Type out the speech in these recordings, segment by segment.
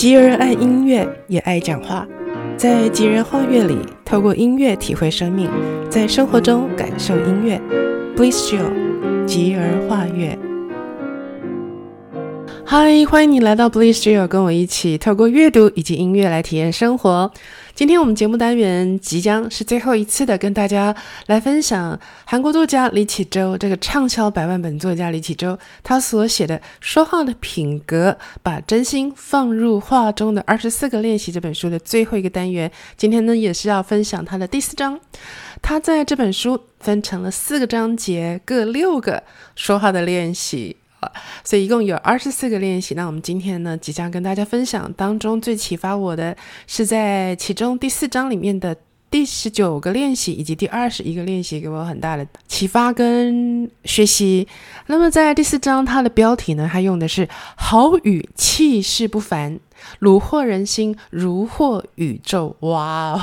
吉儿爱音乐，也爱讲话。在吉人画乐里，透过音乐体会生命，在生活中感受音乐。Bliss Jill，吉儿画乐。嗨，欢迎你来到 Bliss Jill，跟我一起透过阅读以及音乐来体验生活。今天我们节目单元即将是最后一次的，跟大家来分享韩国作家李启周这个畅销百万本作家李启周他所写的《说话的品格》，把真心放入话中的二十四个练习这本书的最后一个单元。今天呢，也是要分享他的第四章。他在这本书分成了四个章节，各六个说话的练习。所以一共有二十四个练习。那我们今天呢，即将跟大家分享当中最启发我的是在其中第四章里面的第十九个练习，以及第二十一个练习，给我很大的启发跟学习。那么在第四章，它的标题呢，它用的是“好语气势不凡”。虏获人心，如获宇宙。哇，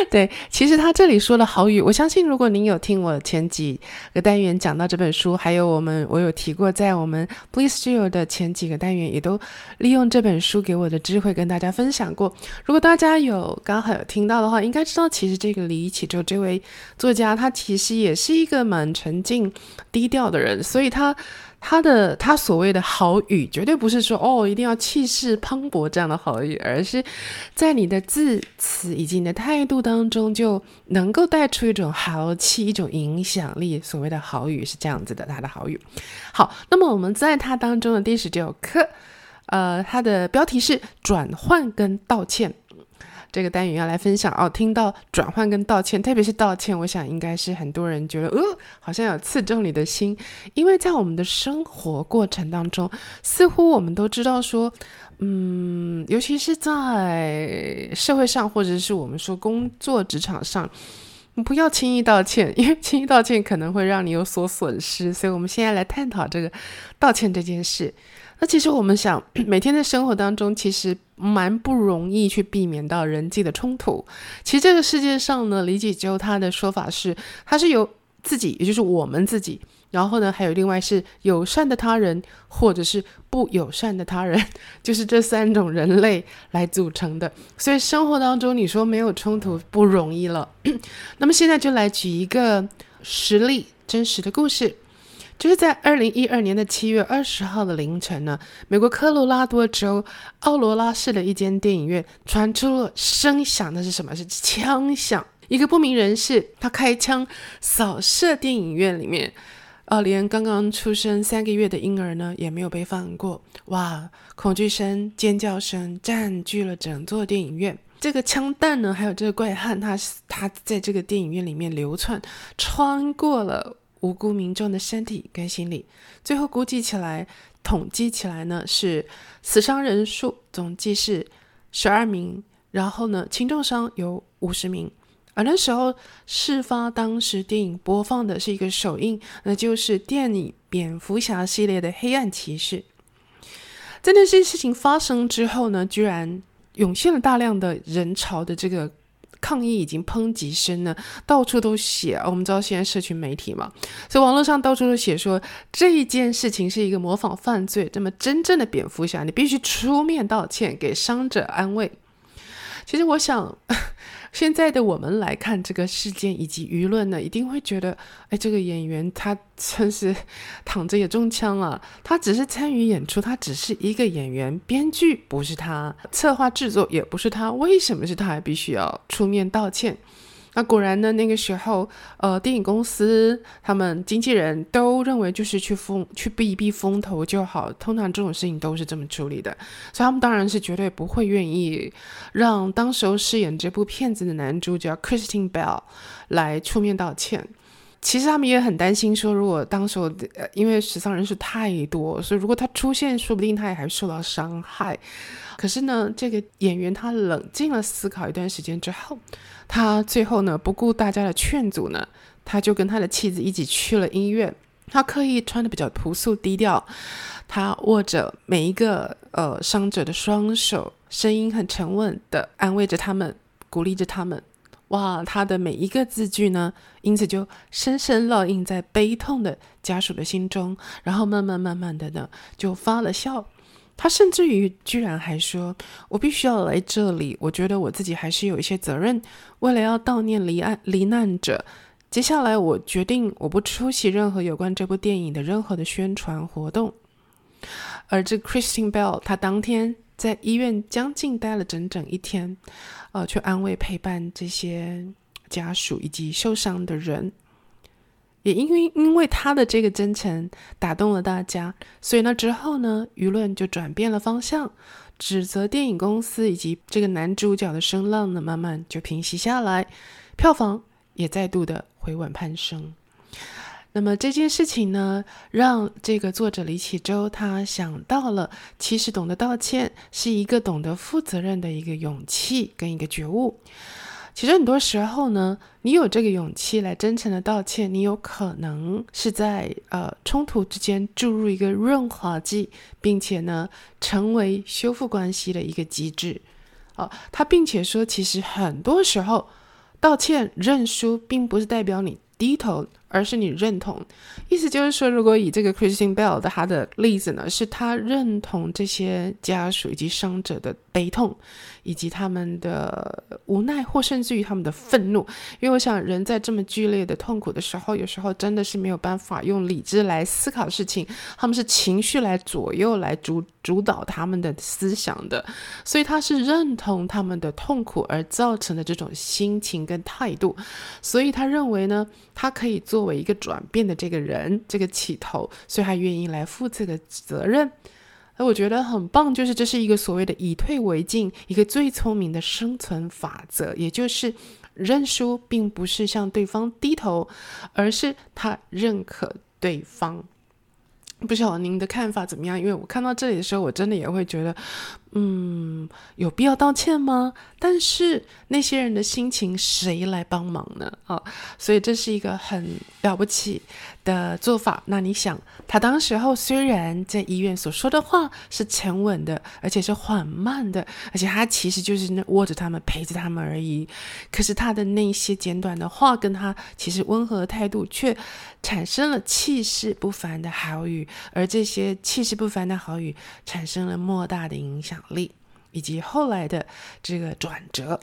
对，其实他这里说的好语，我相信如果您有听我前几个单元讲到这本书，还有我们我有提过，在我们 Bliss Jill 的前几个单元，也都利用这本书给我的智慧跟大家分享过。如果大家有刚好有听到的话，应该知道，其实这个李启周这位作家，他其实也是一个蛮沉静低调的人，所以他。他的他所谓的豪语，绝对不是说哦，一定要气势磅礴这样的豪语，而是在你的字词以及你的态度当中，就能够带出一种豪气、一种影响力。所谓的豪语是这样子的，他的豪语。好，那么我们在他当中的第十九课，呃，他的标题是转换跟道歉。这个单元要来分享。哦，听到转换跟道歉，特别是道歉，我想应该是很多人觉得，呃，好像有刺中你的心，因为在我们的生活过程当中，似乎我们都知道说，嗯，尤其是在社会上，或者是我们说工作职场上，不要轻易道歉，因为轻易道歉可能会让你有所损失，所以我们现在来探讨这个道歉这件事。那其实我们想，每天的生活当中，其实蛮不容易去避免到人际的冲突。其实这个世界上呢，李启周他的说法是，他是由自己，也就是我们自己，然后呢，还有另外是友善的他人，或者是不友善的他人，就是这三种人类来组成的。所以生活当中，你说没有冲突不容易了。那么现在就来举一个实例，真实的故事。就是在二零一二年的七月二十号的凌晨呢，美国科罗拉多州奥罗拉市的一间电影院传出了声响，那是什么？是枪响。一个不明人士他开枪扫射电影院里面，呃，连刚刚出生三个月的婴儿呢也没有被放过。哇，恐惧声、尖叫声占据了整座电影院。这个枪弹呢，还有这个怪汉，他他在这个电影院里面流窜，穿过了。无辜民众的身体跟心理，最后估计起来，统计起来呢是死伤人数总计是十二名，然后呢轻重伤有五十名。而那时候事发当时，电影播放的是一个首映，那就是电影《蝙蝠侠》系列的《黑暗骑士》。在那些事情发生之后呢，居然涌现了大量的人潮的这个。抗议已经抨击声呢，到处都写。我们知道现在社群媒体嘛，所以网络上到处都写说这一件事情是一个模仿犯罪。那么真正的蝙蝠侠，你必须出面道歉，给伤者安慰。其实我想。现在的我们来看这个事件以及舆论呢，一定会觉得，哎，这个演员他真是 躺着也中枪了。他只是参与演出，他只是一个演员，编剧不是他，策划制作也不是他，为什么是他还必须要出面道歉？那果然呢，那个时候，呃，电影公司他们经纪人都认为就是去风去避一避风头就好。通常这种事情都是这么处理的，所以他们当然是绝对不会愿意让当时候饰演这部片子的男主角 Christian Bell 来出面道歉。其实他们也很担心，说如果当时候呃，因为死伤人数太多，所以如果他出现，说不定他也还受到伤害。可是呢，这个演员他冷静了思考一段时间之后，他最后呢不顾大家的劝阻呢，他就跟他的妻子一起去了医院。他刻意穿的比较朴素低调，他握着每一个呃伤者的双手，声音很沉稳的安慰着他们，鼓励着他们。哇，他的每一个字句呢，因此就深深烙印在悲痛的家属的心中，然后慢慢慢慢的呢就发了笑。他甚至于居然还说：“我必须要来这里，我觉得我自己还是有一些责任，为了要悼念罹难罹难者。接下来，我决定我不出席任何有关这部电影的任何的宣传活动。”而这 Christine Bell，她当天在医院将近待了整整一天，呃，去安慰陪伴这些家属以及受伤的人。也因为因为他的这个真诚打动了大家，所以呢之后呢，舆论就转变了方向，指责电影公司以及这个男主角的声浪呢，慢慢就平息下来，票房也再度的回稳攀升。那么这件事情呢，让这个作者李启舟他想到了，其实懂得道歉是一个懂得负责任的一个勇气跟一个觉悟。其实很多时候呢，你有这个勇气来真诚的道歉，你有可能是在呃冲突之间注入一个润滑剂，并且呢成为修复关系的一个机制。哦，他并且说，其实很多时候道歉认输，并不是代表你低头。而是你认同，意思就是说，如果以这个 Christine Bell 的他的例子呢，是他认同这些家属以及伤者的悲痛，以及他们的无奈，或甚至于他们的愤怒。因为我想，人在这么剧烈的痛苦的时候，有时候真的是没有办法用理智来思考事情，他们是情绪来左右、来主主导他们的思想的。所以他是认同他们的痛苦而造成的这种心情跟态度，所以他认为呢，他可以。作为一个转变的这个人，这个起头，所以他愿意来负这个责任。我觉得很棒，就是这是一个所谓的以退为进，一个最聪明的生存法则，也就是认输，并不是向对方低头，而是他认可对方。不晓得您的看法怎么样？因为我看到这里的时候，我真的也会觉得，嗯，有必要道歉吗？但是那些人的心情，谁来帮忙呢？啊，所以这是一个很了不起的做法。那你想，他当时候虽然在医院所说的话是沉稳的，而且是缓慢的，而且他其实就是那握着他们，陪着他们而已。可是他的那些简短的话，跟他其实温和的态度，却产生了气势不凡的好语。而这些气势不凡的好语，产生了莫大的影响力，以及后来的这个转折。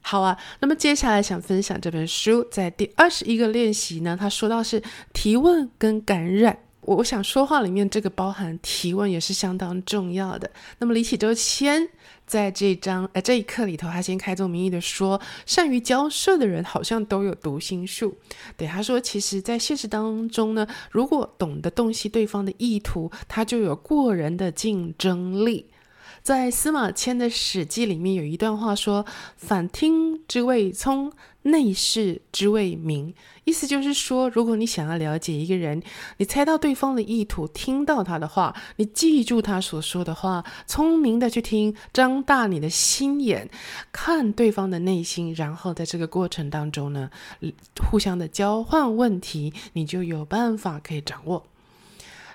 好啊，那么接下来想分享这本书，在第二十一个练习呢，他说到是提问跟感染。我我想说话里面这个包含提问也是相当重要的。那么李启周先在这章呃这一课里头，他先开宗明义的说，善于交涉的人好像都有读心术。对，他说，其实，在现实当中呢，如果懂得洞悉对方的意图，他就有过人的竞争力。在司马迁的《史记》里面有一段话说：“反听之谓聪，内视之谓明。”意思就是说，如果你想要了解一个人，你猜到对方的意图，听到他的话，你记住他所说的话，聪明的去听，张大你的心眼，看对方的内心，然后在这个过程当中呢，互相的交换问题，你就有办法可以掌握。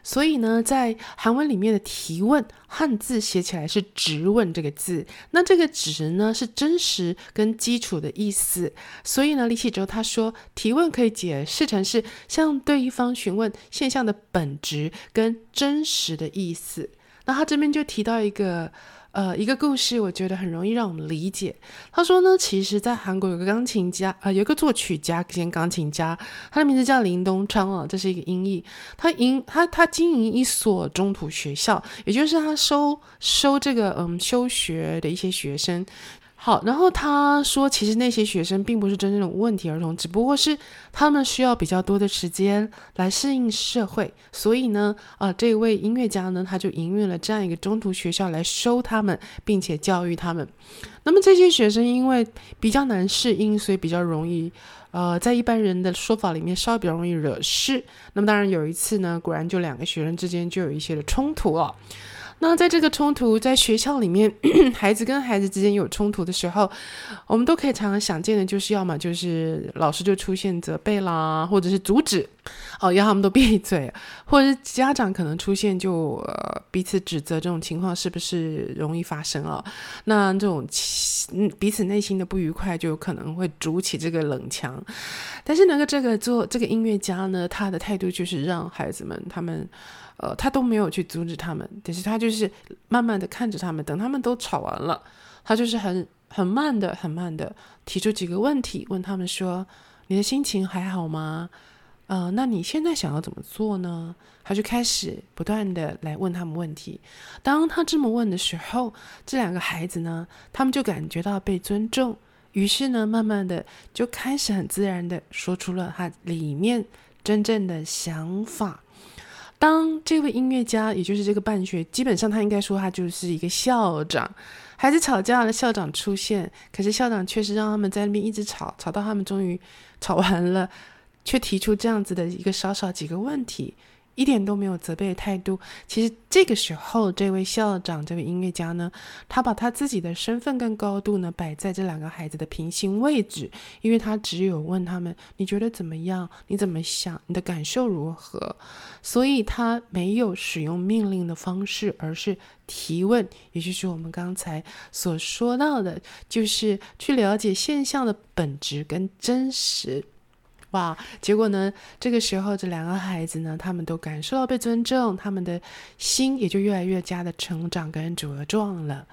所以呢，在韩文里面的提问，汉字写起来是“直问”这个字。那这个“直”呢，是真实跟基础的意思。所以呢，李启舟他说，提问可以解释成是向对方询问现象的本质跟真实的意思。那他这边就提到一个。呃，一个故事，我觉得很容易让我们理解。他说呢，其实，在韩国有个钢琴家，呃，有个作曲家兼钢琴家，他的名字叫林东昌啊，这是一个音译。他营他他经营一所中途学校，也就是他收收这个嗯休学的一些学生。好，然后他说，其实那些学生并不是真正的问题儿童，只不过是他们需要比较多的时间来适应社会，所以呢，啊、这位音乐家呢，他就营运了这样一个中途学校来收他们，并且教育他们。那么这些学生因为比较难适应，所以比较容易，呃，在一般人的说法里面稍微比较容易惹事。那么当然有一次呢，果然就两个学生之间就有一些的冲突哦。那在这个冲突，在学校里面，孩子跟孩子之间有冲突的时候，我们都可以常常想见的，就是要么就是老师就出现责备啦，或者是阻止，哦，要他们都闭嘴，或者是家长可能出现就呃彼此指责这种情况是不是容易发生啊？那这种彼此内心的不愉快就有可能会筑起这个冷墙。但是那个这个做这个音乐家呢，他的态度就是让孩子们他们呃他都没有去阻止他们，但是他就是慢慢的看着他们，等他们都吵完了，他就是很很慢的很慢的提出几个问题，问他们说：“你的心情还好吗？”呃，那你现在想要怎么做呢？他就开始不断的来问他们问题。当他这么问的时候，这两个孩子呢，他们就感觉到被尊重，于是呢，慢慢的就开始很自然的说出了他里面真正的想法。当这位音乐家，也就是这个办学，基本上他应该说他就是一个校长。孩子吵架了，校长出现，可是校长确实让他们在那边一直吵，吵到他们终于吵完了。却提出这样子的一个少少几个问题，一点都没有责备的态度。其实这个时候，这位校长，这位音乐家呢，他把他自己的身份跟高度呢摆在这两个孩子的平行位置，因为他只有问他们：“你觉得怎么样？你怎么想？你的感受如何？”所以他没有使用命令的方式，而是提问，也就是我们刚才所说到的，就是去了解现象的本质跟真实。哇！结果呢？这个时候，这两个孩子呢，他们都感受到被尊重，他们的心也就越来越加的成长跟茁壮了。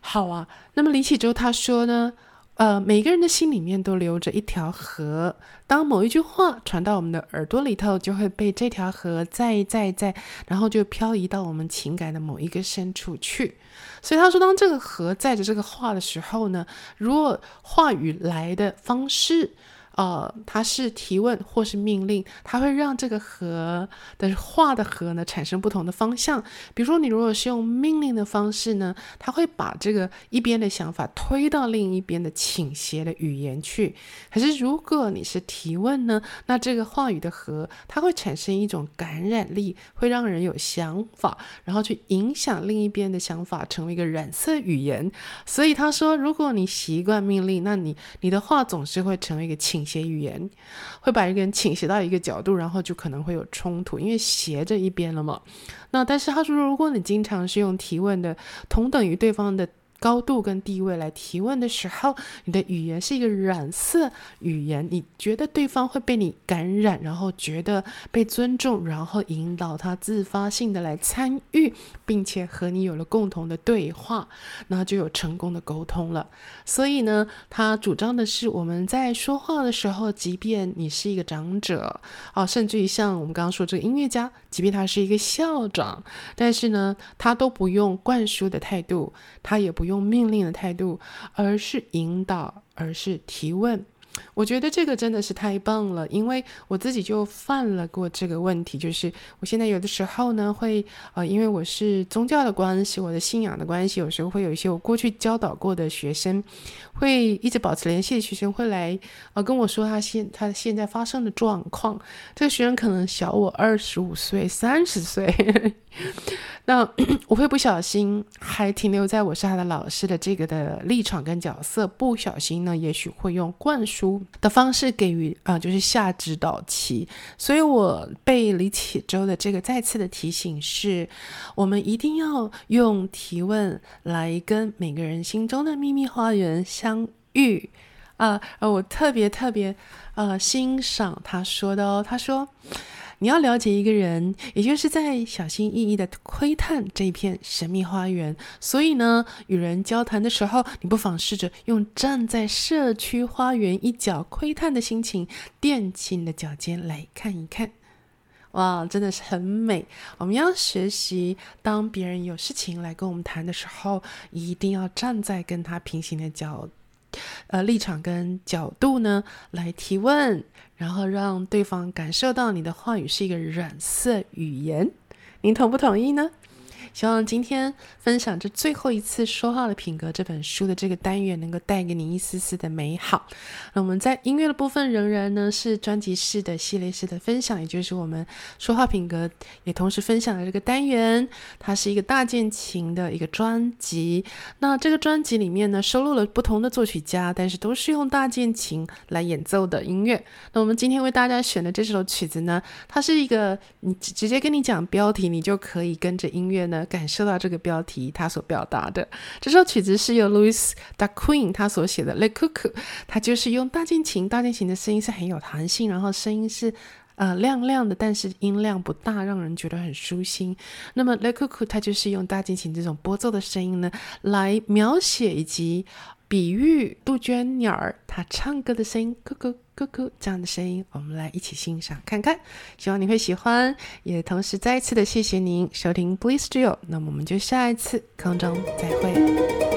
好啊，那么李启周他说呢，呃，每个人的心里面都流着一条河，当某一句话传到我们的耳朵里头，就会被这条河再再再，然后就漂移到我们情感的某一个深处去。所以他说，当这个河载着这个话的时候呢，如果话语来的方式，呃，它是提问或是命令，它会让这个河的话的和呢产生不同的方向。比如说，你如果是用命令的方式呢，它会把这个一边的想法推到另一边的倾斜的语言去。可是如果你是提问呢，那这个话语的和它会产生一种感染力，会让人有想法，然后去影响另一边的想法，成为一个染色语言。所以他说，如果你习惯命令，那你你的话总是会成为一个倾。斜语言会把一个人倾斜到一个角度，然后就可能会有冲突，因为斜着一边了嘛。那但是他说，如果你经常是用提问的，同等于对方的。高度跟地位来提问的时候，你的语言是一个染色语言，你觉得对方会被你感染，然后觉得被尊重，然后引导他自发性的来参与，并且和你有了共同的对话，那就有成功的沟通了。所以呢，他主张的是我们在说话的时候，即便你是一个长者啊，甚至于像我们刚刚说这个音乐家，即便他是一个校长，但是呢，他都不用灌输的态度，他也不。用命令的态度，而是引导，而是提问。我觉得这个真的是太棒了，因为我自己就犯了过这个问题，就是我现在有的时候呢，会呃，因为我是宗教的关系，我的信仰的关系，有时候会有一些我过去教导过的学生，会一直保持联系的学生会来呃跟我说他现他现在发生的状况。这个学生可能小我二十五岁、三十岁。那 我会不小心还停留在我是他的老师的这个的立场跟角色，不小心呢，也许会用灌输的方式给予啊、就是下指导棋。所以我被李启舟的这个再次的提醒是，我们一定要用提问来跟每个人心中的秘密花园相遇啊。我特别特别呃欣赏他说的哦，他说。你要了解一个人，也就是在小心翼翼的窥探这一片神秘花园。所以呢，与人交谈的时候，你不妨试着用站在社区花园一角窥探的心情，踮起你的脚尖来看一看。哇，真的是很美。我们要学习，当别人有事情来跟我们谈的时候，一定要站在跟他平行的角。呃，立场跟角度呢，来提问，然后让对方感受到你的话语是一个染色语言。您同不同意呢？希望今天分享这最后一次说话的品格这本书的这个单元，能够带给你一丝丝的美好。那我们在音乐的部分仍然呢是专辑式的系列式的分享，也就是我们说话品格也同时分享了这个单元，它是一个大键琴的一个专辑。那这个专辑里面呢收录了不同的作曲家，但是都是用大键琴来演奏的音乐。那我们今天为大家选的这首曲子呢，它是一个你直直接跟你讲标题，你就可以跟着音乐呢感受到这个标题它所表达的。这首曲子是由 Louis Da Queen 他所写的《Le Coucou》，他就是用大键琴，大键琴的声音是很有弹性，然后声音是呃亮亮的，但是音量不大，让人觉得很舒心。那么《Le Coucou》它就是用大键琴这种拨奏的声音呢，来描写以及比喻杜鹃鸟儿它唱歌的声音，咯咯咯咯，这样的声音，我们来一起欣赏看看，希望你会喜欢，也同时再一次的谢谢您收听 Bliss Trio，那么我们就下一次空中再会。